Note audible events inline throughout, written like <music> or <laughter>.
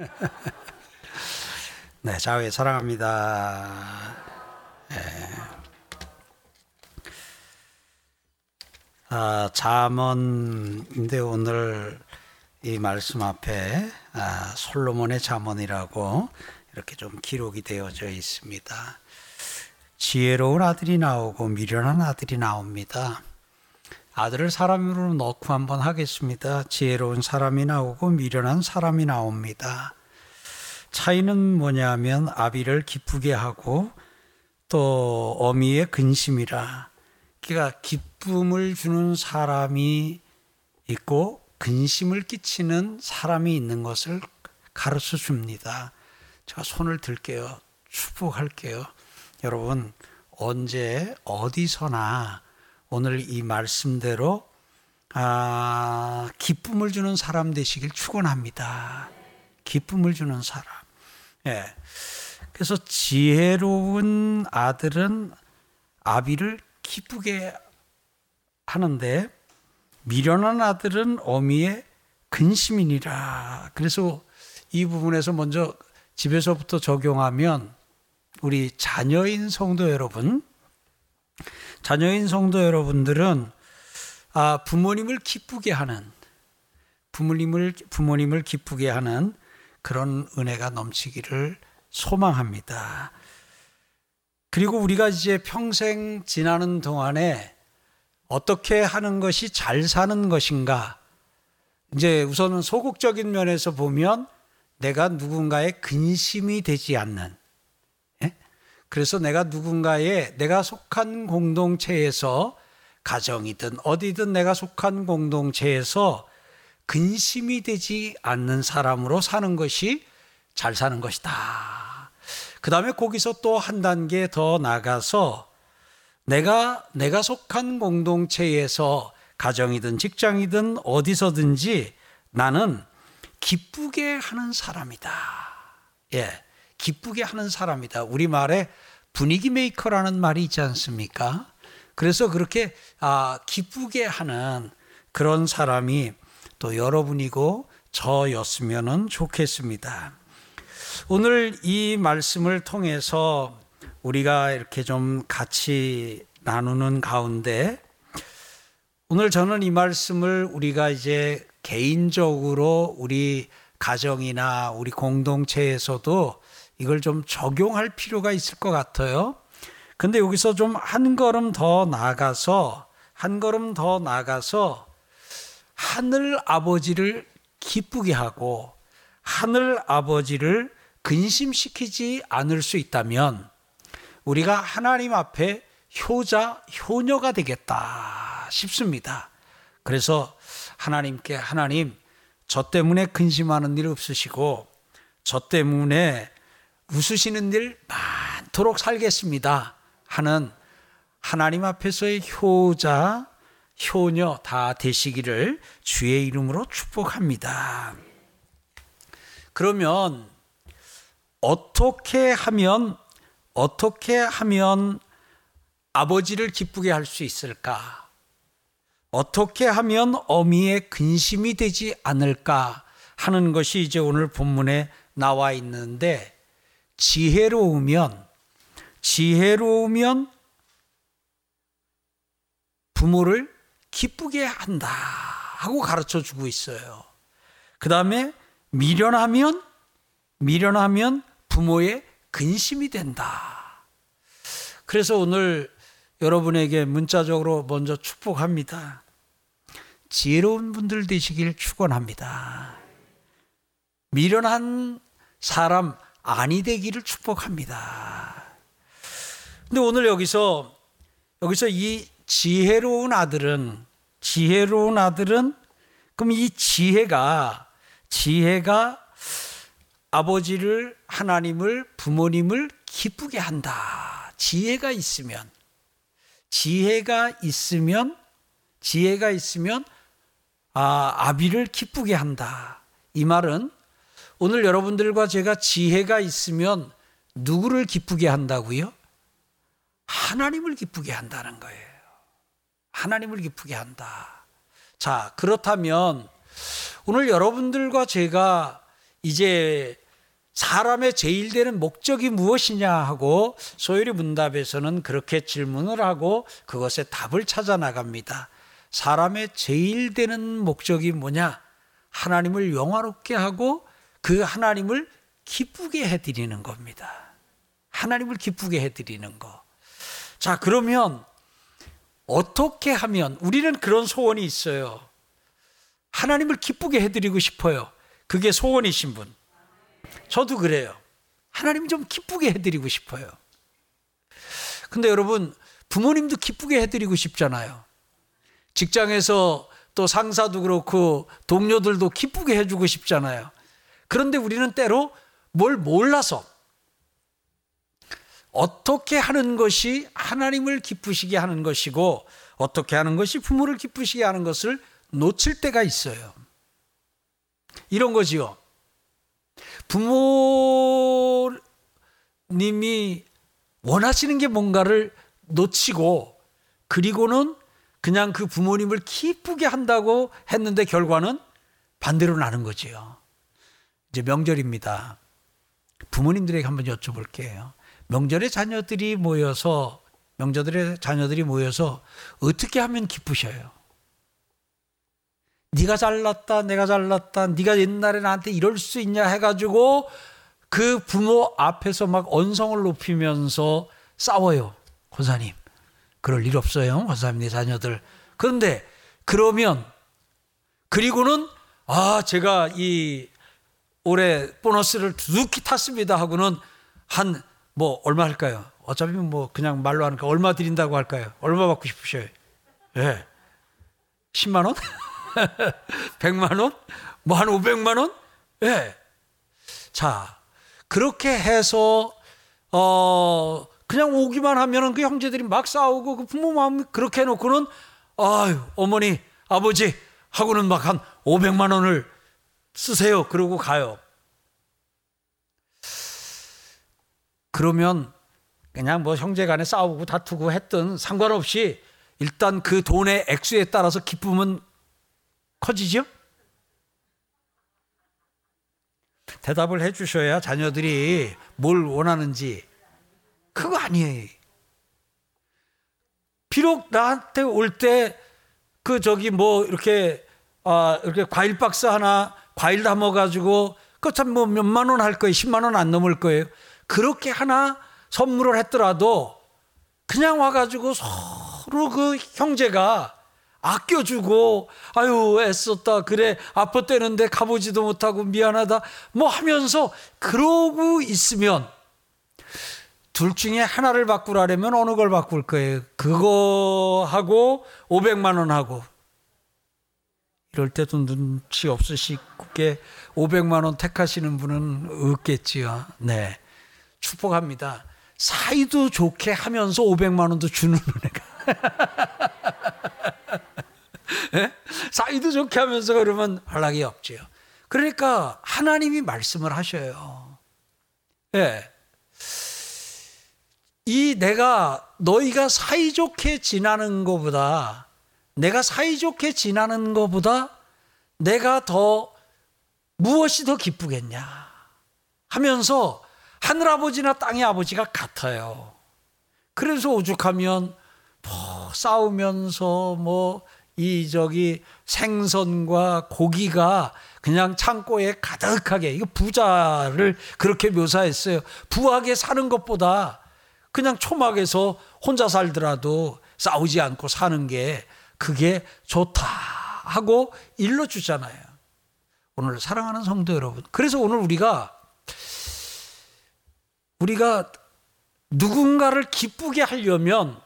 <laughs> 네, 자회 사랑합니다. 네. 아, 잠언인데 오늘 이 말씀 앞에 아, 솔로몬의 잠언이라고 이렇게 좀 기록이 되어져 있습니다. 지혜로운 아들이 나오고 미련한 아들이 나옵니다. 아들을 사람으로 넣고 한번 하겠습니다. 지혜로운 사람이 나오고 미련한 사람이 나옵니다. 차이는 뭐냐면 아비를 기쁘게 하고 또 어미의 근심이라. 그러니까 기쁨을 주는 사람이 있고 근심을 끼치는 사람이 있는 것을 가르쳐 줍니다. 제가 손을 들게요. 축복할게요. 여러분 언제 어디서나 오늘 이 말씀대로 아, 기쁨을 주는 사람 되시길 축원합니다. 기쁨을 주는 사람. 예. 그래서 지혜로운 아들은 아비를 기쁘게 하는데 미련한 아들은 어미의 근심이니라. 그래서 이 부분에서 먼저 집에서부터 적용하면 우리 자녀인 성도 여러분 자녀인 성도 여러분들은 아, 부모님을 기쁘게 하는 부모님을 부모님을 기쁘게 하는 그런 은혜가 넘치기를 소망합니다. 그리고 우리가 이제 평생 지나는 동안에 어떻게 하는 것이 잘 사는 것인가? 이제 우선은 소극적인 면에서 보면 내가 누군가의 근심이 되지 않는 그래서 내가 누군가의 내가 속한 공동체에서 가정이든 어디든 내가 속한 공동체에서 근심이 되지 않는 사람으로 사는 것이 잘 사는 것이다. 그 다음에 거기서 또 한 단계 더 나가서 내가, 내가 속한 공동체에서 가정이든 직장이든 어디서든지 나는 기쁘게 하는 사람이다. 예. 기쁘게 하는 사람이다. 우리말에 분위기 메이커라는 말이 있지 않습니까? 그래서 그렇게 아, 기쁘게 하는 그런 사람이 또 여러분이고 저였으면 좋겠습니다. 오늘 이 말씀을 통해서 우리가 이렇게 좀 같이 나누는 가운데 오늘 저는 이 말씀을 우리가 이제 개인적으로 우리 가정이나 우리 공동체에서도 이걸 좀 적용할 필요가 있을 것 같아요. 근데 여기서 좀 한 걸음 더 나가서 한 걸음 더 나가서 하늘 아버지를 기쁘게 하고 하늘 아버지를 근심시키지 않을 수 있다면 우리가 하나님 앞에 효자, 효녀가 되겠다 싶습니다. 그래서 하나님께 하나님, 저 때문에 근심하는 일 없으시고, 저 때문에 웃으시는 일 많도록 살겠습니다. 하는 하나님 앞에서의 효자, 효녀 다 되시기를 주의 이름으로 축복합니다. 그러면 어떻게 하면 어떻게 하면 아버지를 기쁘게 할 수 있을까? 어떻게 하면 어미의 근심이 되지 않을까 하는 것이 이제 오늘 본문에 나와 있는데 지혜로우면 지혜로우면 부모를 기쁘게 한다 하고 가르쳐 주고 있어요. 그 다음에 미련하면 미련하면 부모의 근심이 된다. 그래서 오늘 여러분에게 문자적으로 먼저 축복합니다. 지혜로운 분들 되시길 축원합니다. 미련한 사람 아니 되기를 축복합니다. 근데 오늘 여기서 여기서 이 지혜로운 아들은 지혜로운 아들은 그럼 이 지혜가 지혜가 아버지를 하나님을 부모님을 기쁘게 한다. 지혜가 있으면 지혜가 있으면 지혜가 있으면 아, 아비를 기쁘게 한다. 이 말은 오늘 여러분들과 제가 지혜가 있으면 누구를 기쁘게 한다고요? 하나님을 기쁘게 한다는 거예요. 하나님을 기쁘게 한다. 자, 그렇다면 오늘 여러분들과 제가 이제 사람의 제일 되는 목적이 무엇이냐 하고 소율이 문답에서는 그렇게 질문을 하고 그것에 답을 찾아 나갑니다. 사람의 제일 되는 목적이 뭐냐? 하나님을 영화롭게 하고 그 하나님을 기쁘게 해드리는 겁니다. 하나님을 기쁘게 해드리는 거. 자, 그러면 어떻게 하면 우리는 그런 소원이 있어요. 하나님을 기쁘게 해드리고 싶어요. 그게 소원이신 분. 저도 그래요. 하나님 좀 기쁘게 해드리고 싶어요. 근데 여러분, 부모님도 기쁘게 해드리고 싶잖아요. 직장에서 또 상사도 그렇고 동료들도 기쁘게 해주고 싶잖아요. 그런데 우리는 때로 뭘 몰라서 어떻게 하는 것이 하나님을 기쁘시게 하는 것이고 어떻게 하는 것이 부모를 기쁘시게 하는 것을 놓칠 때가 있어요. 이런 거지요. 부모님이 원하시는 게 뭔가를 놓치고 그리고는 그냥 그 부모님을 기쁘게 한다고 했는데 결과는 반대로 나는 거지요. 이제 명절입니다. 부모님들에게 한번 여쭤볼게요. 명절에 자녀들이 모여서 명절에 자녀들이 모여서 어떻게 하면 기쁘셔요? 네가 잘났다, 내가 잘났다, 네가 옛날에 나한테 이럴 수 있냐 해가지고 그 부모 앞에서 막 언성을 높이면서 싸워요. 권사님, 그럴 일 없어요. 권사님, 내 자녀들. 그런데 그러면 그리고는 아 제가 이 올해 보너스를 두둑히 탔습니다 하고는 한 뭐 얼마 할까요? 어차피 뭐 그냥 말로 하니까 얼마 드린다고 할까요? 얼마 받고 싶으셔요? 예. 네. 10만 원? <laughs> 100만 원? 뭐 한 500만 원? 예. 네. 자, 그렇게 해서 어 그냥 오기만 하면은 그 형제들이 막 싸우고 그 부모 마음이 그렇게 해 놓고는 아유 어머니 아버지 하고는 막 한 500만 원을 쓰세요. 그러고 가요. 그러면 그냥 뭐 형제 간에 싸우고 다투고 했던 상관없이 일단 그 돈의 액수에 따라서 기쁨은 커지죠? 대답을 해 주셔야 자녀들이 뭘 원하는지 그거 아니에요. 비록 나한테 올 때 그 저기 뭐 이렇게 아 이렇게 과일 박스 하나 과일 담아 가지고 그참 뭐 몇만 원 할 거예요. 10만 원 안 넘을 거예요. 그렇게 하나 선물을 했더라도 그냥 와 가지고 서로 그 형제가 아껴주고 아유 애썼다 그래 아팠대는데 가보지도 못하고 미안하다 뭐 하면서 그러고 있으면 둘 중에 하나를 바꾸라면 어느 걸 바꿀 거예요? 그거 하고 500만 원 하고 이럴 때도 눈치 없으시게 500만 원 택하시는 분은 없겠지요. 네. 축복합니다. 사이도 좋게 하면서 500만 원도 주는 은혜가. 네? <laughs> 사이도 좋게 하면서 그러면 연락이 없지요. 그러니까 하나님이 말씀을 하셔요. 예. 네. 이 내가 너희가 사이좋게 지나는 것보다 내가 사이좋게 지나는 것보다 내가 더 무엇이 더 기쁘겠냐 하면서 하늘아버지나 땅의 아버지가 같아요. 그래서 오죽하면 뭐 싸우면서 뭐 이 저기 생선과 고기가 그냥 창고에 가득하게 이거 부자를 그렇게 묘사했어요. 부하게 사는 것보다 그냥 초막에서 혼자 살더라도 싸우지 않고 사는 게 그게 좋다 하고 일러주잖아요. 오늘 사랑하는 성도 여러분. 그래서 오늘 우리가 우리가 누군가를 기쁘게 하려면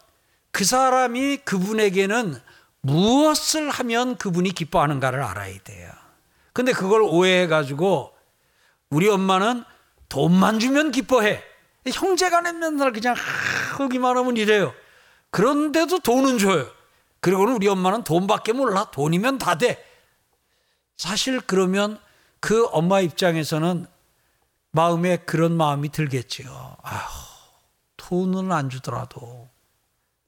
그 사람이 그분에게는 무엇을 하면 그분이 기뻐하는가를 알아야 돼요. 근데 그걸 오해해가지고 우리 엄마는 돈만 주면 기뻐해. 형제간에 맨날 그냥 하기만 하면 이래요. 그런데도 돈은 줘요. 그리고는 우리 엄마는 돈밖에 몰라. 돈이면 다 돼. 사실 그러면 그 엄마 입장에서는 마음에 그런 마음이 들겠지요. 아휴, 돈은 안 주더라도,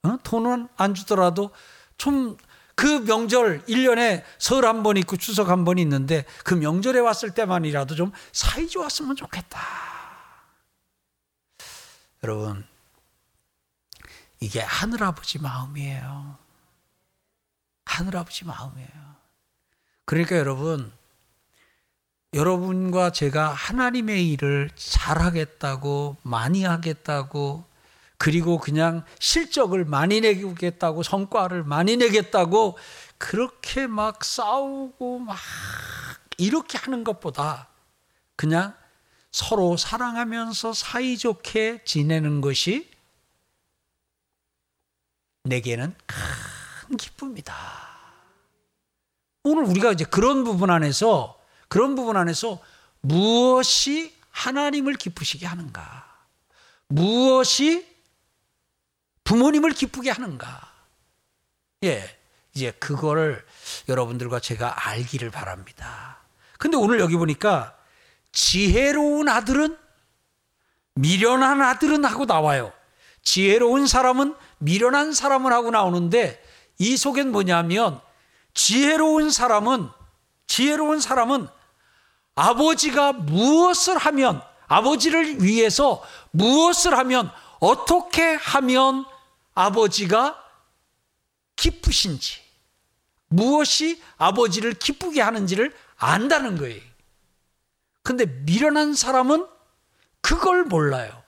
어? 돈은 안 주더라도 좀 그 명절 1년에 설 한 번 있고 추석 한 번 있는데 그 명절에 왔을 때만이라도 좀 사이 좋았으면 좋겠다. 여러분, 이게 하늘아버지 마음이에요. 하늘아버지 마음이에요. 그러니까 여러분, 여러분과 제가 하나님의 일을 잘하겠다고, 많이 하겠다고, 그리고 그냥 실적을 많이 내겠다고, 성과를 많이 내겠다고, 그렇게 막 싸우고 막 이렇게 하는 것보다 그냥 서로 사랑하면서 사이좋게 지내는 것이 내게는 큰 기쁨이다. 오늘 우리가 이제 그런 부분 안에서 그런 부분 안에서 무엇이 하나님을 기쁘시게 하는가? 무엇이 부모님을 기쁘게 하는가? 예. 이제 그거를 여러분들과 제가 알기를 바랍니다. 근데 오늘 여기 보니까 지혜로운 아들은 미련한 아들은 하고 나와요. 지혜로운 사람은 미련한 사람은 하고 나오는데 이 속엔 뭐냐면 지혜로운 사람은 지혜로운 사람은 아버지가 무엇을 하면 아버지를 위해서 무엇을 하면 어떻게 하면 아버지가 기쁘신지 무엇이 아버지를 기쁘게 하는지를 안다는 거예요. 근데 미련한 사람은 그걸 몰라요.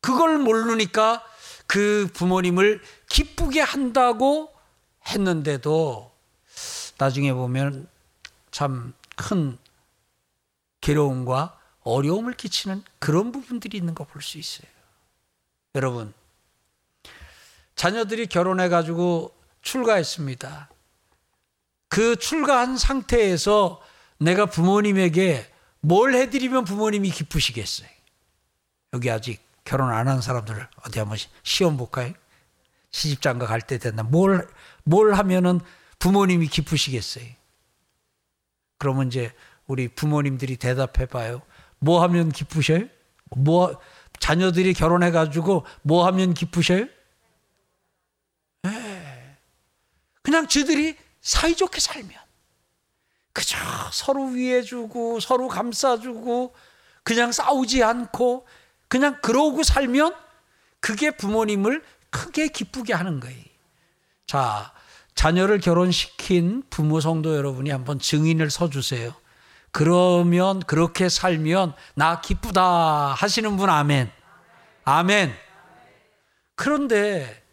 그걸 모르니까 그 부모님을 기쁘게 한다고 했는데도 나중에 보면 참 큰 괴로움과 어려움을 끼치는 그런 부분들이 있는 거 볼 수 있어요. 여러분, 자녀들이 결혼해 가지고 출가했습니다. 그 출가한 상태에서 내가 부모님에게 뭘 해드리면 부모님이 기쁘시겠어요? 여기 아직 결혼 안 한 사람들 어디 한번 시험 볼까요? 시집장가 갈 때 된다. 뭘, 뭘 하면은 부모님이 기쁘시겠어요? 그러면 이제 우리 부모님들이 대답해 봐요. 뭐 하면 기쁘셔요? 뭐, 자녀들이 결혼해 가지고 뭐 하면 기쁘셔요? 네. 그냥 저들이 사이좋게 살면 그저 서로 위해주고 서로 감싸주고 그냥 싸우지 않고 그냥 그러고 살면 그게 부모님을 크게 기쁘게 하는 거예요. 자, 자녀를 결혼시킨 부모 성도 여러분이 한번 증인을 서주세요. 그러면 그렇게 살면 나 기쁘다 하시는 분 아멘. 아멘. 그런데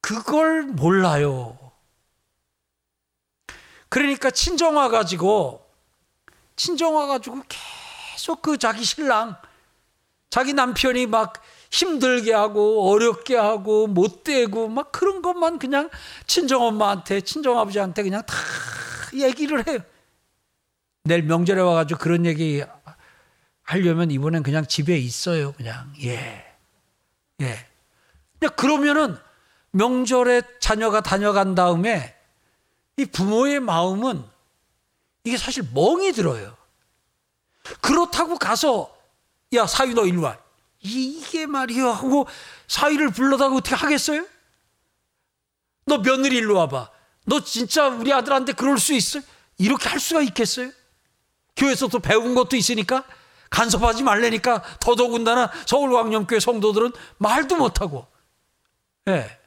그걸 몰라요. 그러니까 친정 와 가지고, 친정 와 가지고 계속 그 자기 신랑, 자기 남편이 막 힘들게 하고, 어렵게 하고, 못되고, 막 그런 것만 그냥 친정엄마한테, 친정아버지한테 그냥 다 얘기를 해요. 내일 명절에 와가지고 그런 얘기 하려면 이번엔 그냥 집에 있어요. 그냥, 예. 예. 그러면은 명절에 자녀가 다녀간 다음에 이 부모의 마음은 이게 사실 멍이 들어요. 그렇다고 가서 야 사위 너 일로 와. 이게 말이야 하고 사위를 불러다가 어떻게 하겠어요? 너 며느리 일로 와봐. 너 진짜 우리 아들한테 그럴 수 있어? 이렇게 할 수가 있겠어요? 교회에서 또 배운 것도 있으니까 간섭하지 말래니까 더더군다나 서울광염교회 성도들은 말도 못하고 예. 네.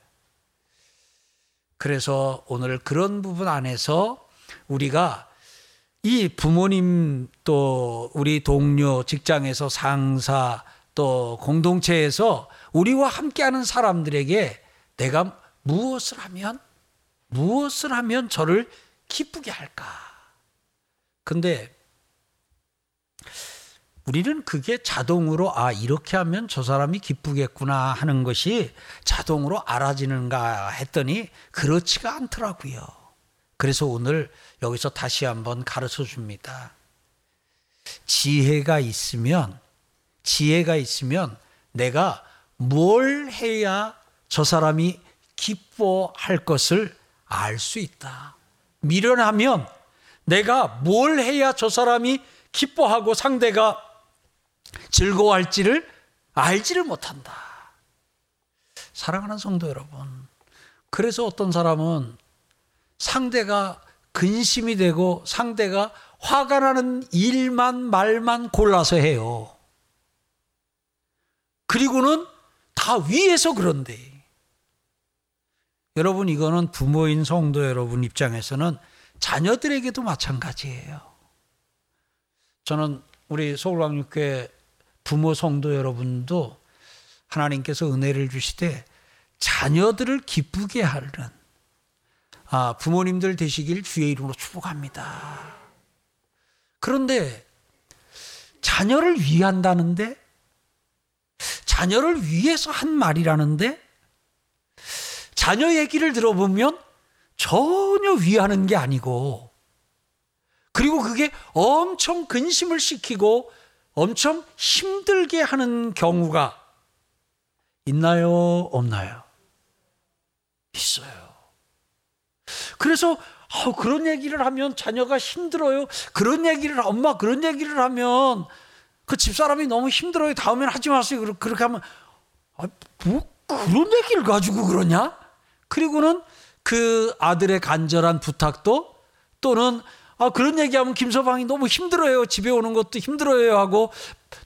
그래서 오늘 그런 부분 안에서 우리가 이 부모님 또 우리 동료 직장에서 상사 또 공동체에서 우리와 함께하는 사람들에게 내가 무엇을 하면 무엇을 하면 저를 기쁘게 할까? 근데 우리는 그게 자동으로 아 이렇게 하면 저 사람이 기쁘겠구나 하는 것이 자동으로 알아지는가 했더니 그렇지가 않더라고요. 그래서 오늘 여기서 다시 한번 가르쳐 줍니다. 지혜가 있으면 지혜가 있으면 내가 뭘 해야 저 사람이 기뻐할 것을 알 수 있다. 미련하면 내가 뭘 해야 저 사람이 기뻐하고 상대가 즐거워할지를 알지를 못한다. 사랑하는 성도 여러분. 그래서 어떤 사람은 상대가 근심이 되고 상대가 화가 나는 일만 말만 골라서 해요. 그리고는 다 위에서 그런데. 여러분, 이거는 부모인 성도 여러분 입장에서는 자녀들에게도 마찬가지예요. 저는 우리 서울광육회 부모 성도 여러분도 하나님께서 은혜를 주시되 자녀들을 기쁘게 하는 아, 부모님들 되시길 주의 이름으로 축복합니다. 그런데 자녀를 위한다는데 자녀를 위해서 한 말이라는데 자녀 얘기를 들어보면 전혀 위하는 게 아니고 그리고 그게 엄청 근심을 시키고 엄청 힘들게 하는 경우가 있나요? 없나요? 있어요. 그래서 어, 그런 얘기를 하면 자녀가 힘들어요. 그런 얘기를 엄마 그런 얘기를 하면 그 집사람이 너무 힘들어요. 다음엔 하지 마세요. 그렇게 하면 아, 뭐 그런 얘기를 가지고 그러냐? 그리고는 그 아들의 간절한 부탁도 또는 아, 그런 얘기하면 김서방이 너무 힘들어요. 집에 오는 것도 힘들어요. 하고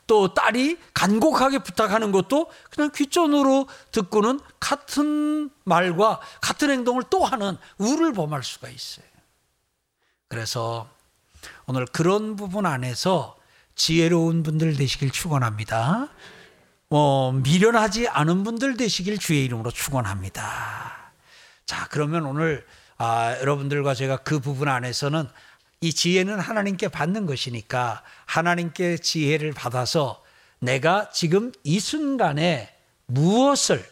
또 딸이 간곡하게 부탁하는 것도 그냥 귓전으로 듣고는 같은 말과 같은 행동을 또 하는 우를 범할 수가 있어요. 그래서 오늘 그런 부분 안에서 지혜로운 분들 되시길 축원합니다. 뭐 미련하지 않은 분들 되시길 주의 이름으로 축원합니다. 자, 그러면 오늘 아, 여러분들과 제가 그 부분 안에서는 이 지혜는 하나님께 받는 것이니까 하나님께 지혜를 받아서 내가 지금 이 순간에 무엇을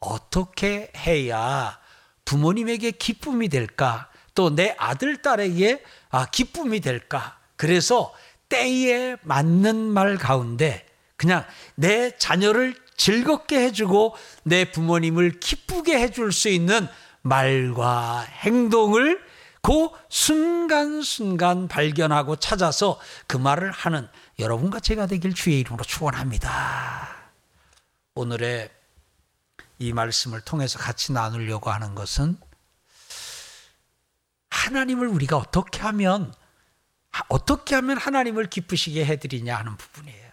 어떻게 해야 부모님에게 기쁨이 될까? 또 내 아들, 딸에게 아, 기쁨이 될까? 그래서 때에 맞는 말 가운데 그냥 내 자녀를 즐겁게 해주고 내 부모님을 기쁘게 해줄 수 있는 말과 행동을 그 순간순간 발견하고 찾아서 그 말을 하는 여러분과 제가 되길 주의 이름으로 축원합니다. 오늘의 이 말씀을 통해서 같이 나누려고 하는 것은 하나님을 우리가 어떻게 하면 어떻게 하면 하나님을 기쁘시게 해드리냐 하는 부분이에요.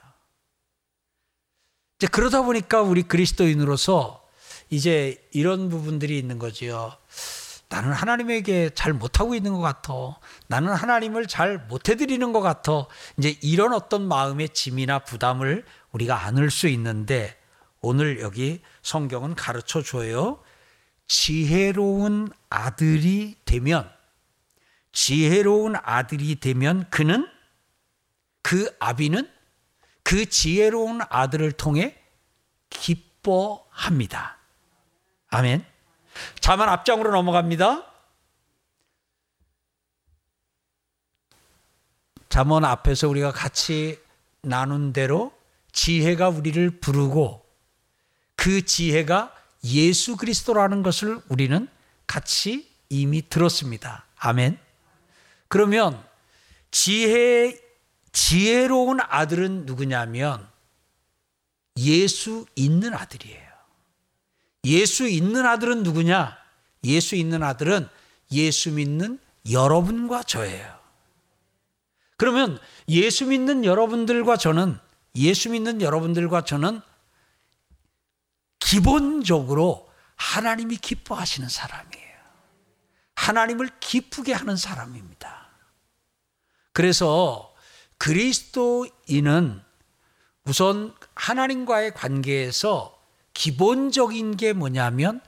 이제 그러다 보니까 우리 그리스도인으로서 이제 이런 부분들이 있는 거지요. 나는 하나님에게 잘 못하고 있는 것 같아. 나는 하나님을 잘 못해드리는 것 같아. 이제 이런 어떤 마음의 짐이나 부담을 우리가 안을 수 있는데 오늘 여기 성경은 가르쳐 줘요. 지혜로운 아들이 되면, 지혜로운 아들이 되면 그는, 그 아비는 그 지혜로운 아들을 통해 기뻐합니다. 아멘. 자만 앞장으로 넘어갑니다. 잠언 앞에서 우리가 같이 나눈 대로 지혜가 우리를 부르고 그 지혜가 예수 그리스도라는 것을 우리는 같이 이미 들었습니다. 아멘. 그러면 지혜 지혜로운 아들은 누구냐면 예수 있는 아들이에요. 예수 있는 아들은 누구냐? 예수 있는 아들은 예수 믿는 여러분과 저예요. 그러면 예수 믿는 여러분들과 저는 예수 믿는 여러분들과 저는 기본적으로 하나님이 기뻐하시는 사람이에요. 하나님을 기쁘게 하는 사람입니다. 그래서 그리스도인은 우선 하나님과의 관계에서 기본적인 게 뭐냐면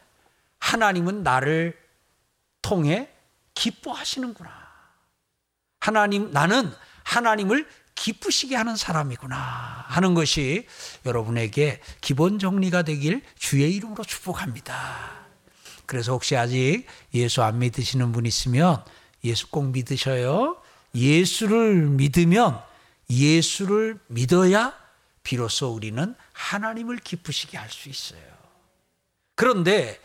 하나님은 나를 통해 기뻐하시는구나. 하나님, 나는 하나님을 기쁘시게 하는 사람이구나 하는 것이 여러분에게 기본 정리가 되길 주의 이름으로 축복합니다. 그래서 혹시 아직 예수 안 믿으시는 분 있으면 예수 꼭 믿으셔요. 예수를 믿으면 예수를 믿어야 비로소 우리는 하나님을 기쁘시게 할 수 있어요. 그런데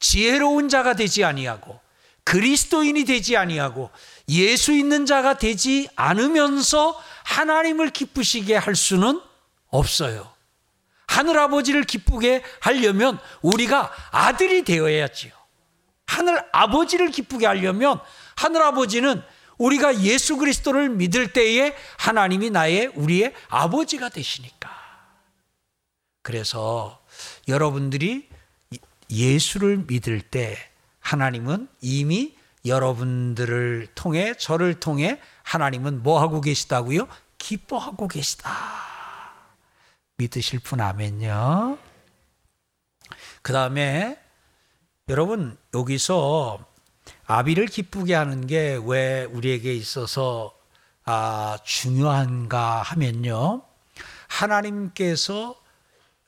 지혜로운 자가 되지 아니하고 그리스도인이 되지 아니하고 예수 있는 자가 되지 않으면서 하나님을 기쁘시게 할 수는 없어요. 하늘 아버지를 기쁘게 하려면 우리가 아들이 되어야지요. 하늘 아버지를 기쁘게 하려면 하늘 아버지는 우리가 예수 그리스도를 믿을 때에 하나님이 나의 우리의 아버지가 되시니까. 그래서 여러분들이 예수를 믿을 때 하나님은 이미 여러분들을 통해 저를 통해 하나님은 뭐 하고 계시다고요? 기뻐하고 계시다. 믿으실 분 아멘요. 그 다음에 여러분 여기서 아비를 기쁘게 하는 게 왜 우리에게 있어서 아, 중요한가 하면요. 하나님께서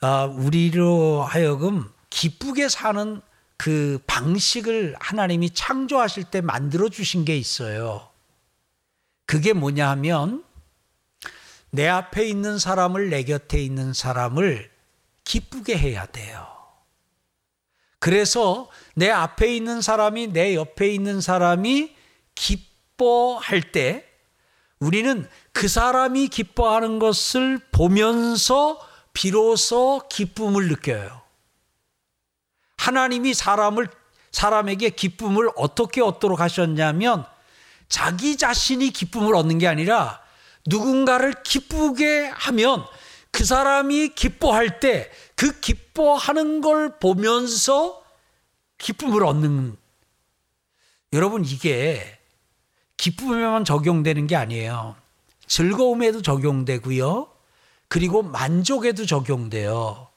아, 우리로 하여금 기쁘게 사는 그 방식을 하나님이 창조하실 때 만들어 주신 게 있어요. 그게 뭐냐 하면 내 앞에 있는 사람을 내 곁에 있는 사람을 기쁘게 해야 돼요. 그래서 내 앞에 있는 사람이 내 옆에 있는 사람이 기뻐할 때 우리는 그 사람이 기뻐하는 것을 보면서 비로소 기쁨을 느껴요. 하나님이 사람을 사람에게 기쁨을 어떻게 얻도록 하셨냐면 자기 자신이 기쁨을 얻는 게 아니라 누군가를 기쁘게 하면 그 사람이 기뻐할 때 그 기뻐하는 걸 보면서 기쁨을 얻는 여러분 이게 기쁨에만 적용되는 게 아니에요. 즐거움에도 적용되고요. 그리고 만족에도 적용돼요.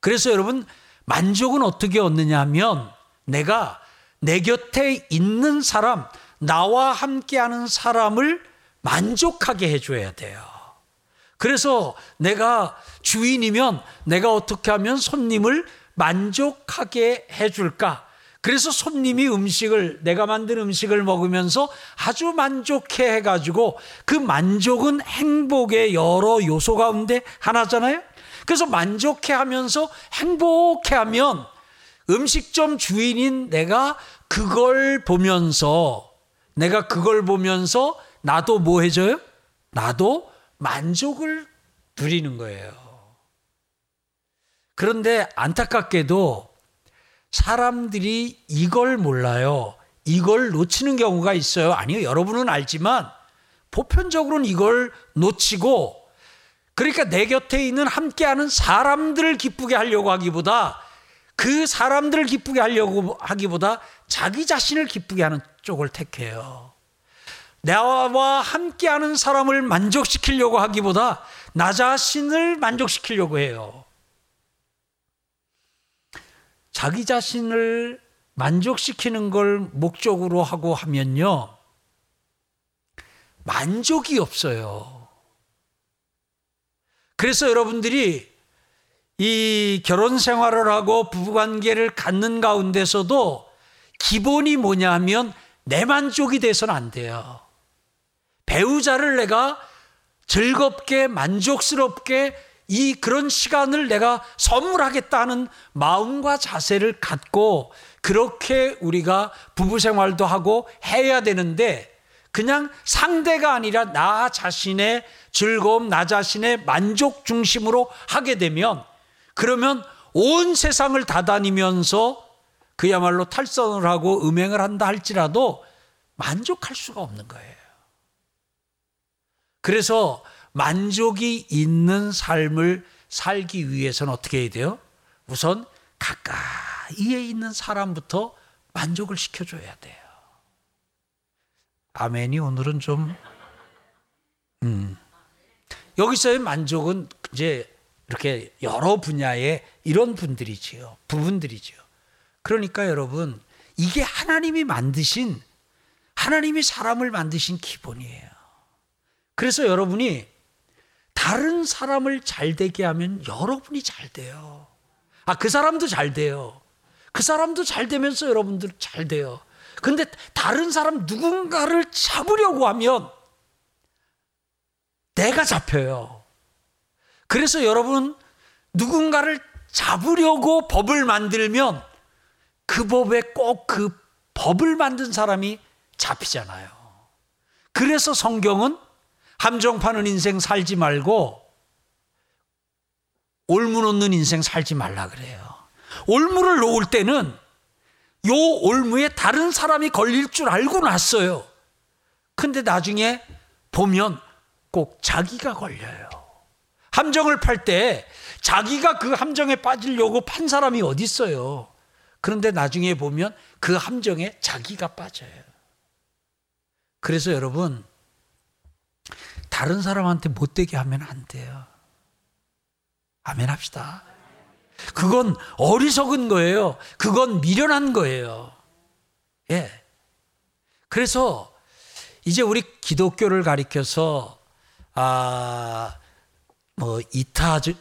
그래서 여러분 만족은 어떻게 얻느냐 하면 내가 내 곁에 있는 사람, 나와 함께하는 사람을 만족하게 해줘야 돼요. 그래서 내가 주인이면 내가 어떻게 하면 손님을 만족하게 해줄까? 그래서 손님이 음식을, 내가 만든 음식을 먹으면서 아주 만족해 해가지고 그 만족은 행복의 여러 요소 가운데 하나잖아요? 그래서 만족해 하면서 행복해 하면 음식점 주인인 내가 그걸 보면서 내가 그걸 보면서 나도 뭐 해줘요? 나도 만족을 누리는 거예요. 그런데 안타깝게도 사람들이 이걸 몰라요. 이걸 놓치는 경우가 있어요. 아니요, 여러분은 알지만 보편적으로는 이걸 놓치고 그러니까 내 곁에 있는 함께하는 사람들을 기쁘게 하려고 하기보다 그 사람들을 기쁘게 하려고 하기보다 자기 자신을 기쁘게 하는 쪽을 택해요. 나와 함께하는 사람을 만족시키려고 하기보다 나 자신을 만족시키려고 해요. 자기 자신을 만족시키는 걸 목적으로 하고 하면요. 만족이 없어요. 그래서 여러분들이 이 결혼 생활을 하고 부부 관계를 갖는 가운데서도 기본이 뭐냐 하면 내 만족이 돼서는 안 돼요. 배우자를 내가 즐겁게 만족스럽게 이 그런 시간을 내가 선물하겠다는 마음과 자세를 갖고 그렇게 우리가 부부 생활도 하고 해야 되는데 그냥 상대가 아니라 나 자신의 즐거움, 나 자신의 만족 중심으로 하게 되면 그러면 온 세상을 다다니면서 그야말로 탈선을 하고 음행을 한다 할지라도 만족할 수가 없는 거예요. 그래서 만족이 있는 삶을 살기 위해서는 어떻게 해야 돼요? 우선 가까이에 있는 사람부터 만족을 시켜줘야 돼요. 아멘이 오늘은 좀, 음. 여기서의 만족은 이제 이렇게 여러 분야의 이런 분들이지요. 부분들이지요. 그러니까 여러분, 이게 하나님이 만드신, 하나님이 사람을 만드신 기본이에요. 그래서 여러분이 다른 사람을 잘 되게 하면 여러분이 잘 돼요. 아, 그 사람도 잘 돼요. 그 사람도 잘 되면서 여러분들 잘 돼요. 근데 다른 사람 누군가를 잡으려고 하면 내가 잡혀요. 그래서 여러분 누군가를 잡으려고 법을 만들면 그 법에 꼭 그 법을 만든 사람이 잡히잖아요. 그래서 성경은 함정 파는 인생 살지 말고 올무 놓는 인생 살지 말라 그래요. 올무를 놓을 때는 요 올무에 다른 사람이 걸릴 줄 알고 났어요. 근데 나중에 보면 꼭 자기가 걸려요. 함정을 팔 때 자기가 그 함정에 빠지려고 판 사람이 어디 있어요. 그런데 나중에 보면 그 함정에 자기가 빠져요. 그래서 여러분 다른 사람한테 못되게 하면 안 돼요. 아멘 합시다. 그건 어리석은 거예요. 그건 미련한 거예요. 예. 그래서 이제 우리 기독교를 가리켜서 아, 뭐 이타적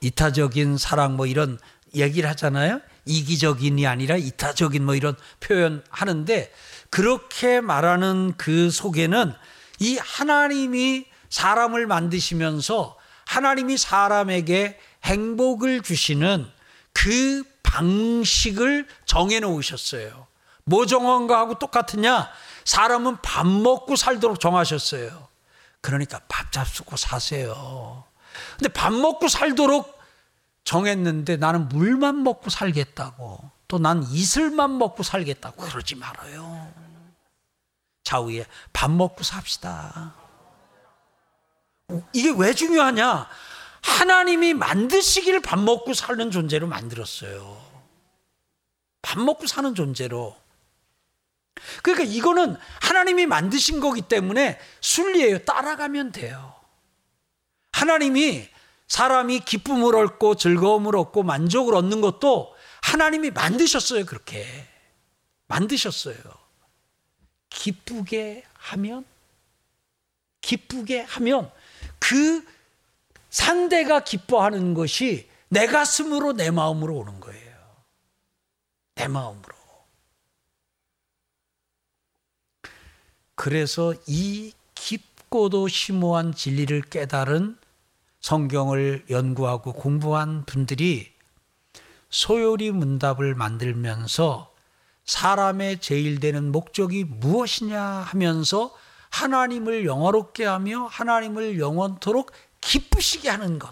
이타적인 사랑 뭐 이런 얘기를 하잖아요. 이기적인이 아니라 이타적인 뭐 이런 표현 하는데 그렇게 말하는 그 속에는 이 하나님이 사람을 만드시면서 하나님이 사람에게 행복을 주시는 그 방식을 정해 놓으셨어요. 뭐 정한 거하고 똑같으냐? 사람은 밥 먹고 살도록 정하셨어요. 그러니까 밥 잡수고 사세요. 근데 밥 먹고 살도록 정했는데 나는 물만 먹고 살겠다고 또 난 이슬만 먹고 살겠다고 그러지 말아요. 좌우에 밥 먹고 삽시다. 이게 왜 중요하냐? 하나님이 만드시길 밥 먹고 사는 존재로 만들었어요. 밥 먹고 사는 존재로. 그러니까 이거는 하나님이 만드신 거기 때문에 순리예요. 따라가면 돼요. 하나님이 사람이 기쁨을 얻고 즐거움을 얻고 만족을 얻는 것도 하나님이 만드셨어요. 그렇게. 만드셨어요. 기쁘게 하면, 기쁘게 하면 그 상대가 기뻐하는 것이 내 가슴으로 내 마음으로 오는 거예요. 내 마음으로. 그래서 이 깊고도 심오한 진리를 깨달은 성경을 연구하고 공부한 분들이 소요리 문답을 만들면서 사람의 제일 되는 목적이 무엇이냐 하면서 하나님을 영화롭게 하며 하나님을 영원토록 기쁘시게 하는 것.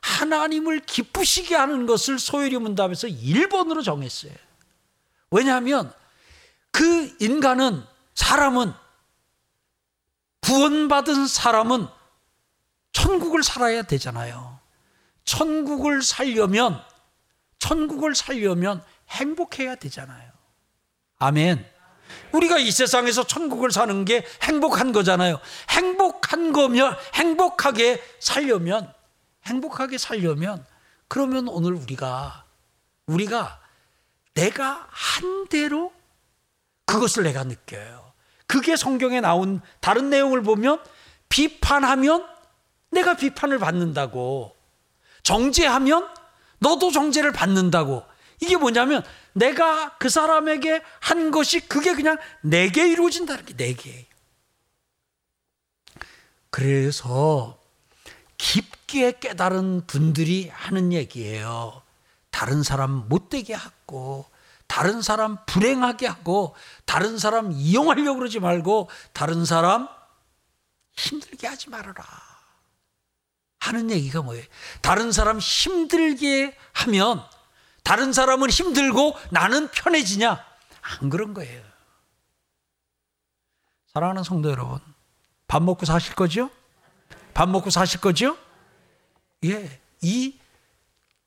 하나님을 기쁘시게 하는 것을 소요리 문답에서 1번으로 정했어요. 왜냐하면 그 인간은 사람은 구원받은 사람은 천국을 살아야 되잖아요. 천국을 살려면 천국을 살려면 행복해야 되잖아요. 아멘. 우리가 이 세상에서 천국을 사는 게 행복한 거잖아요. 행복한 거면 행복하게 살려면 행복하게 살려면 그러면 오늘 우리가 우리가 내가 한 대로 그것을 내가 느껴요. 그게 성경에 나온 다른 내용을 보면 비판하면 내가 비판을 받는다고 정죄하면 너도 정죄를 받는다고 이게 뭐냐면 내가 그 사람에게 한 것이 그게 그냥 내게 이루어진다는 게 내게. 그래서 깊게 깨달은 분들이 하는 얘기예요. 다른 사람 못되게 하고, 다른 사람 불행하게 하고, 다른 사람 이용하려고 그러지 말고, 다른 사람 힘들게 하지 말아라. 하는 얘기가 뭐예요? 다른 사람 힘들게 하면 다른 사람은 힘들고 나는 편해지냐? 안 그런 거예요. 사랑하는 성도 여러분, 밥 먹고 사실 거죠? 밥 먹고 사실 거죠? 예, 이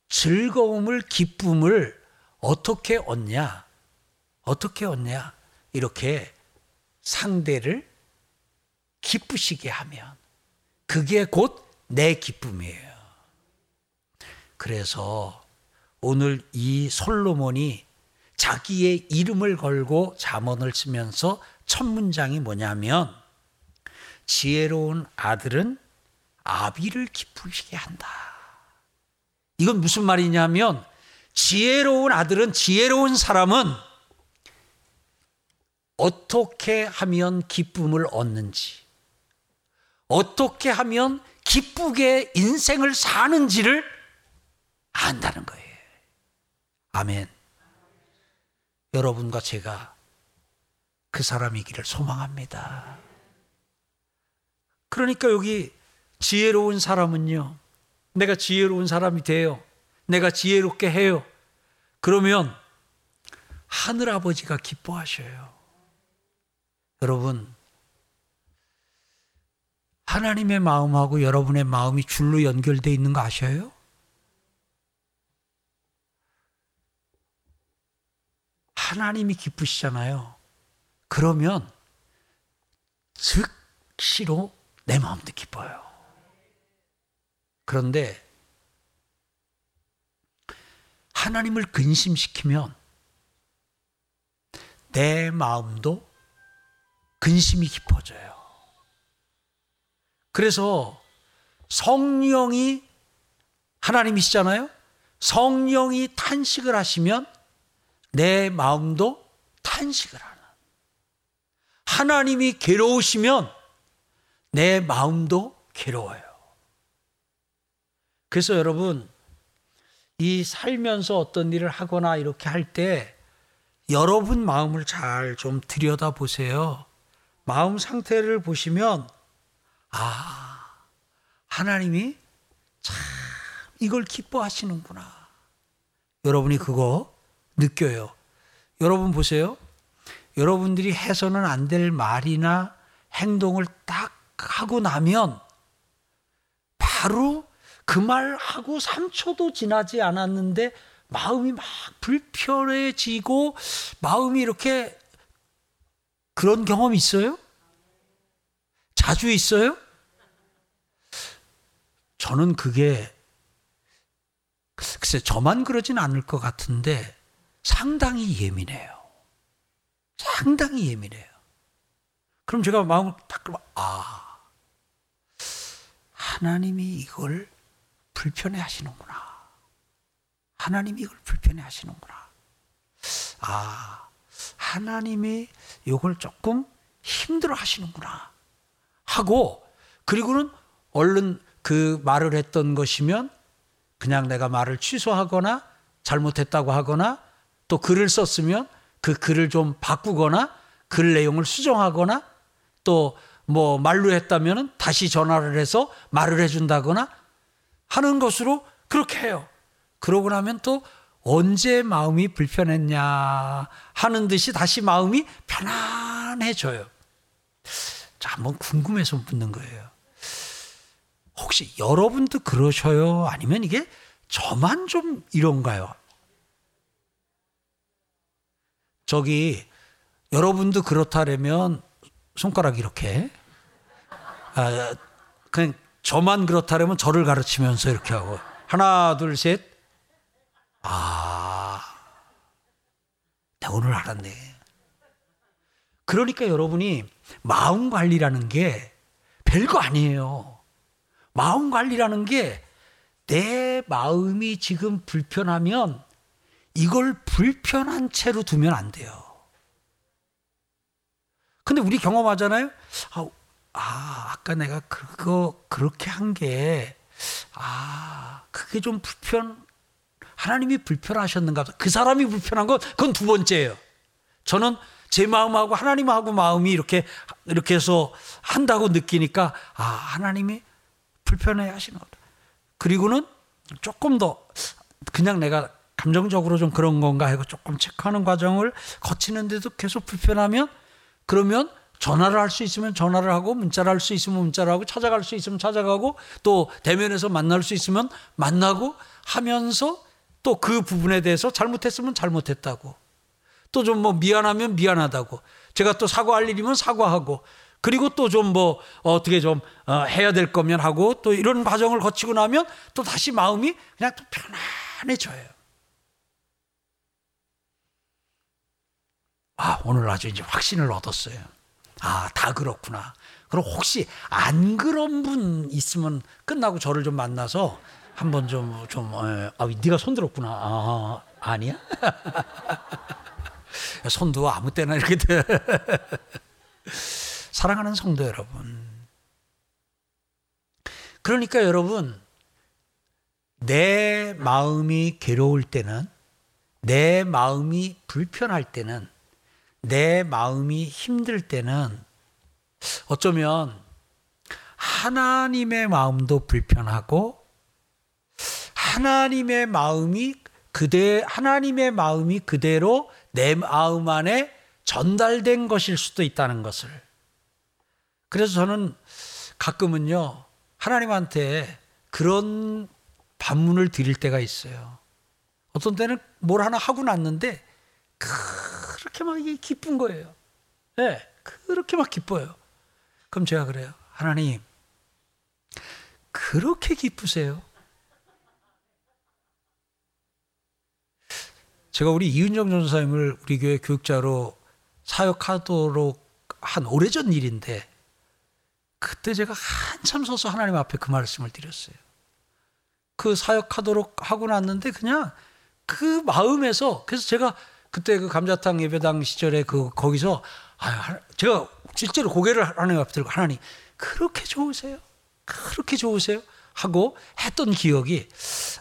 즐거움을, 기쁨을 어떻게 얻냐? 어떻게 얻냐? 이렇게 상대를 기쁘시게 하면 그게 곧 내 기쁨이에요. 그래서 오늘 이 솔로몬이 자기의 이름을 걸고 잠언을 쓰면서 첫 문장이 뭐냐면 지혜로운 아들은 아비를 기쁘시게 한다. 이건 무슨 말이냐면 지혜로운 아들은 지혜로운 사람은 어떻게 하면 기쁨을 얻는지 어떻게 하면 기쁘게 인생을 사는지를 안다는 거예요. 아멘. 여러분과 제가 그 사람이기를 소망합니다. 그러니까 여기 지혜로운 사람은요, 내가 지혜로운 사람이 돼요. 내가 지혜롭게 해요. 그러면 하늘 아버지가 기뻐하셔요. 여러분, 하나님의 마음하고 여러분의 마음이 줄로 연결되어 있는 거 아셔요? 하나님이 기쁘시잖아요. 그러면 즉시로 내 마음도 기뻐요. 그런데 하나님을 근심시키면 내 마음도 근심이 깊어져요. 그래서 성령이 하나님이시잖아요. 성령이 탄식을 하시면 내 마음도 탄식을 하는. 하나님이 괴로우시면 내 마음도 괴로워요. 그래서 여러분, 이 살면서 어떤 일을 하거나 이렇게 할 때 여러분 마음을 잘 좀 들여다 보세요. 마음 상태를 보시면, 아, 하나님이 참 이걸 기뻐하시는구나. 여러분이 그거 느껴요. 여러분 보세요. 여러분들이 해서는 안 될 말이나 행동을 딱 하고 나면 바로 그 말하고 3초도 지나지 않았는데 마음이 막 불편해지고 마음이 이렇게 그런 경험 있어요? 자주 있어요? 저는 그게 글쎄 저만 그러진 않을 것 같은데 상당히 예민해요. 상당히 예민해요. 그럼 제가 마음을 딱 아, 하나님이 이걸 불편해 하시는구나. 하나님이 이걸 불편해 하시는구나. 아, 하나님이 이걸 조금 힘들어 하시는구나. 하고, 그리고는 얼른 그 말을 했던 것이면 그냥 내가 말을 취소하거나 잘못했다고 하거나 또 글을 썼으면 그 글을 좀 바꾸거나 글 내용을 수정하거나 또 뭐 말로 했다면 다시 전화를 해서 말을 해준다거나 하는 것으로 그렇게 해요. 그러고 나면 또 언제 마음이 불편했냐 하는 듯이 다시 마음이 편안해져요. 자, 한번 궁금해서 묻는 거예요. 혹시 여러분도 그러셔요? 아니면 이게 저만 좀 이런가요? 저기 여러분도 그렇다면 손가락 이렇게 아, 그냥 저만 그렇다면 저를 가르치면서 이렇게 하고 하나 둘 셋. 아, 나 오늘 알았네. 그러니까 여러분이 마음 관리라는 게 별거 아니에요. 마음 관리라는 게 내 마음이 지금 불편하면 이걸 불편한 채로 두면 안 돼요. 근데 우리 경험하잖아요. 아, 아 아까 내가 그거 그렇게 한 게, 아, 그게 좀 불편, 하나님이 불편하셨는가. 그 사람이 불편한 건 그건 두 번째예요. 저는 제 마음하고 하나님하고 마음이 이렇게, 이렇게 해서 한다고 느끼니까, 아, 하나님이 불편해 하시는 거다. 그리고는 조금 더 그냥 내가 감정적으로 좀 그런 건가 하고 조금 체크하는 과정을 거치는데도 계속 불편하면 그러면 전화를 할 수 있으면 전화를 하고 문자를 할 수 있으면 문자를 하고 찾아갈 수 있으면 찾아가고 또 대면에서 만날 수 있으면 만나고 하면서 또 그 부분에 대해서 잘못했으면 잘못했다고. 또 좀 뭐 미안하면 미안하다고. 제가 또 사과할 일이면 사과하고. 그리고 또 좀 뭐 어떻게 좀 어, 해야 될 거면 하고 또 이런 과정을 거치고 나면 또 다시 마음이 그냥 또 편안해져요. 아, 오늘 아주 이제 확신을 얻었어요. 아, 다 그렇구나. 그럼 혹시 안 그런 분 있으면 끝나고 저를 좀 만나서 한번 좀, 좀, 에, 아, 네가 손 들었구나. 아, 아니야? <laughs> 손도 아무 때나 이렇게 돼. <laughs> 사랑하는 성도 여러분. 그러니까 여러분, 내 마음이 괴로울 때는, 내 마음이 불편할 때는, 내 마음이 힘들 때는 어쩌면 하나님의 마음도 불편하고 하나님의 마음이 그대 하나님의 마음이 그대로 내 마음 안에 전달된 것일 수도 있다는 것을. 그래서 저는 가끔은요, 하나님한테 그런 반문을 드릴 때가 있어요. 어떤 때는 뭘 하나 하고 났는데, 그렇게 막 기쁜 거예요. 예, 네, 그렇게 막 기뻐요. 그럼 제가 그래요. 하나님, 그렇게 기쁘세요? 제가 우리 이은정 전사님을 우리 교회 교육자로 사역하도록 한 오래전 일인데 그때 제가 한참 서서 하나님 앞에 그 말씀을 드렸어요. 그 사역하도록 하고 났는데 그냥 그 마음에서 그래서 제가 그때 그 감자탕 예배당 시절에 그 거기서 아 제가 실제로 고개를 하나님 앞에 들고 하나님 그렇게 좋으세요? 그렇게 좋으세요? 하고 했던 기억이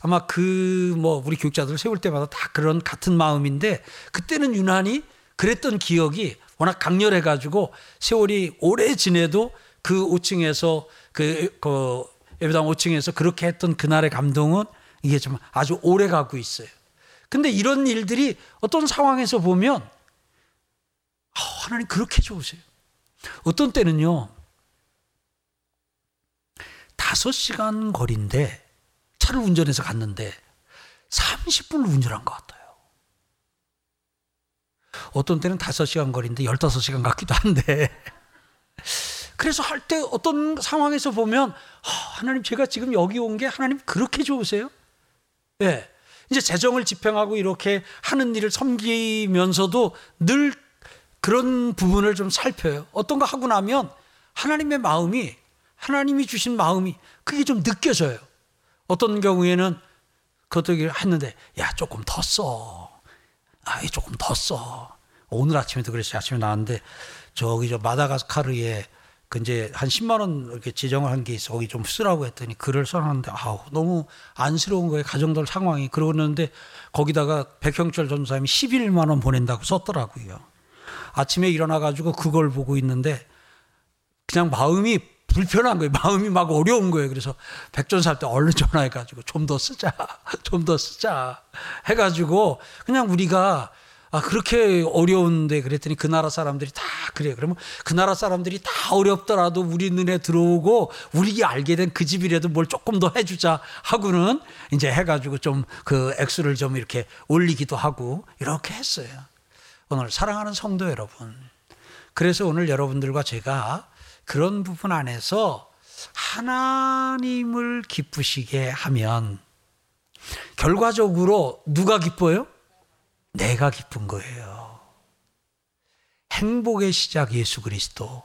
아마 그 뭐 우리 교육자들 세울 때마다 다 그런 같은 마음인데 그때는 유난히 그랬던 기억이 워낙 강렬해 가지고 세월이 오래 지내도 그 5층에서 그, 그 예배당 5층에서 그렇게 했던 그날의 감동은 이게 좀 아주 오래 가고 있어요. 근데 이런 일들이 어떤 상황에서 보면 아, 하나님 그렇게 좋으세요. 어떤 때는요. 다섯 시간 거리인데 차를 운전해서 갔는데 30분을 운전한 것 같아요. 어떤 때는 5시간 거리인데 15시간 같기도 한데. <laughs> 그래서 할 때 어떤 상황에서 보면, 아, 하나님 제가 지금 여기 온 게 하나님 그렇게 좋으세요? 예. 네. 이제 재정을 집행하고 이렇게 하는 일을 섬기면서도 늘 그런 부분을 좀 살펴요. 어떤 거 하고 나면 하나님의 마음이, 하나님이 주신 마음이 그게 좀 느껴져요. 어떤 경우에는 그것도 했는데 야 조금 더 써. 아 조금 더 써. 오늘 아침에도 그랬어요. 아침에 나왔는데 저기 저 마다가스카르에 그 이제 한 10만 원 이렇게 지정을 한 게 있어. 거기 좀 쓰라고 했더니 글을 써놨는데 아우 너무 안쓰러운 거예요. 가정들 상황이. 그러는데 거기다가 백형철 전사님이 11만 원 보낸다고 썼더라고요. 아침에 일어나 가지고 그걸 보고 있는데 그냥 마음이 불편한 거예요. 마음이 막 어려운 거예요. 그래서 백전사 때 얼른 전화해 가지고 좀 더 쓰자, <laughs> 좀 더 쓰자 해 가지고 그냥 우리가 아, 그렇게 어려운데 그랬더니 그 나라 사람들이 다 그래요. 그러면 그 나라 사람들이 다 어렵더라도 우리 눈에 들어오고 우리 알게 된 그 집이라도 뭘 조금 더 해주자 하고는 이제 해가지고 좀 그 액수를 좀 이렇게 올리기도 하고 이렇게 했어요. 오늘 사랑하는 성도 여러분. 그래서 오늘 여러분들과 제가 그런 부분 안에서 하나님을 기쁘시게 하면 결과적으로 누가 기뻐요? 내가 기쁜 거예요. 행복의 시작 예수 그리스도.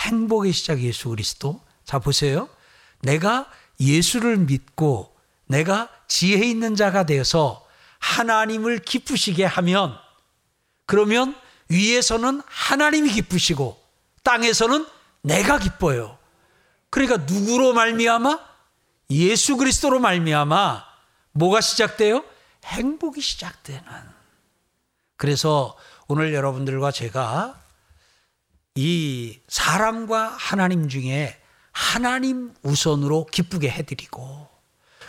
행복의 시작 예수 그리스도. 자, 보세요. 내가 예수를 믿고 내가 지혜 있는 자가 되어서 하나님을 기쁘시게 하면 그러면 위에서는 하나님이 기쁘시고 땅에서는 내가 기뻐요. 그러니까 누구로 말미암아? 예수 그리스도로 말미암아 뭐가 시작돼요? 행복이 시작되는. 그래서 오늘 여러분들과 제가 이 사람과 하나님 중에 하나님 우선으로 기쁘게 해드리고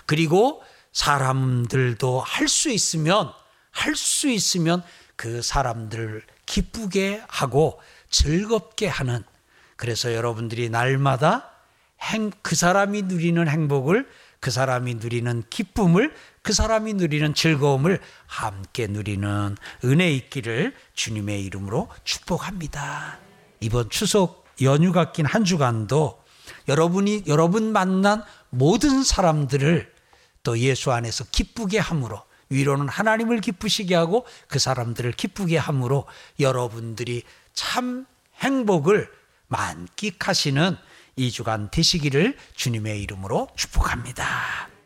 그리고 사람들도 할 수 있으면 할 수 있으면 그 사람들 기쁘게 하고 즐겁게 하는 그래서 여러분들이 날마다 행, 그 사람이 누리는 행복을 그 사람이 누리는 기쁨을 그 사람이 누리는 즐거움을 함께 누리는 은혜 있기를 주님의 이름으로 축복합니다. 이번 추석 연휴가 낀 한 주간도 여러분이 여러분 만난 모든 사람들을 또 예수 안에서 기쁘게 함으로 위로는 하나님을 기쁘시게 하고 그 사람들을 기쁘게 함으로 여러분들이 참 행복을 만끽하시는 이 주간 되시기를 주님의 이름으로 축복합니다.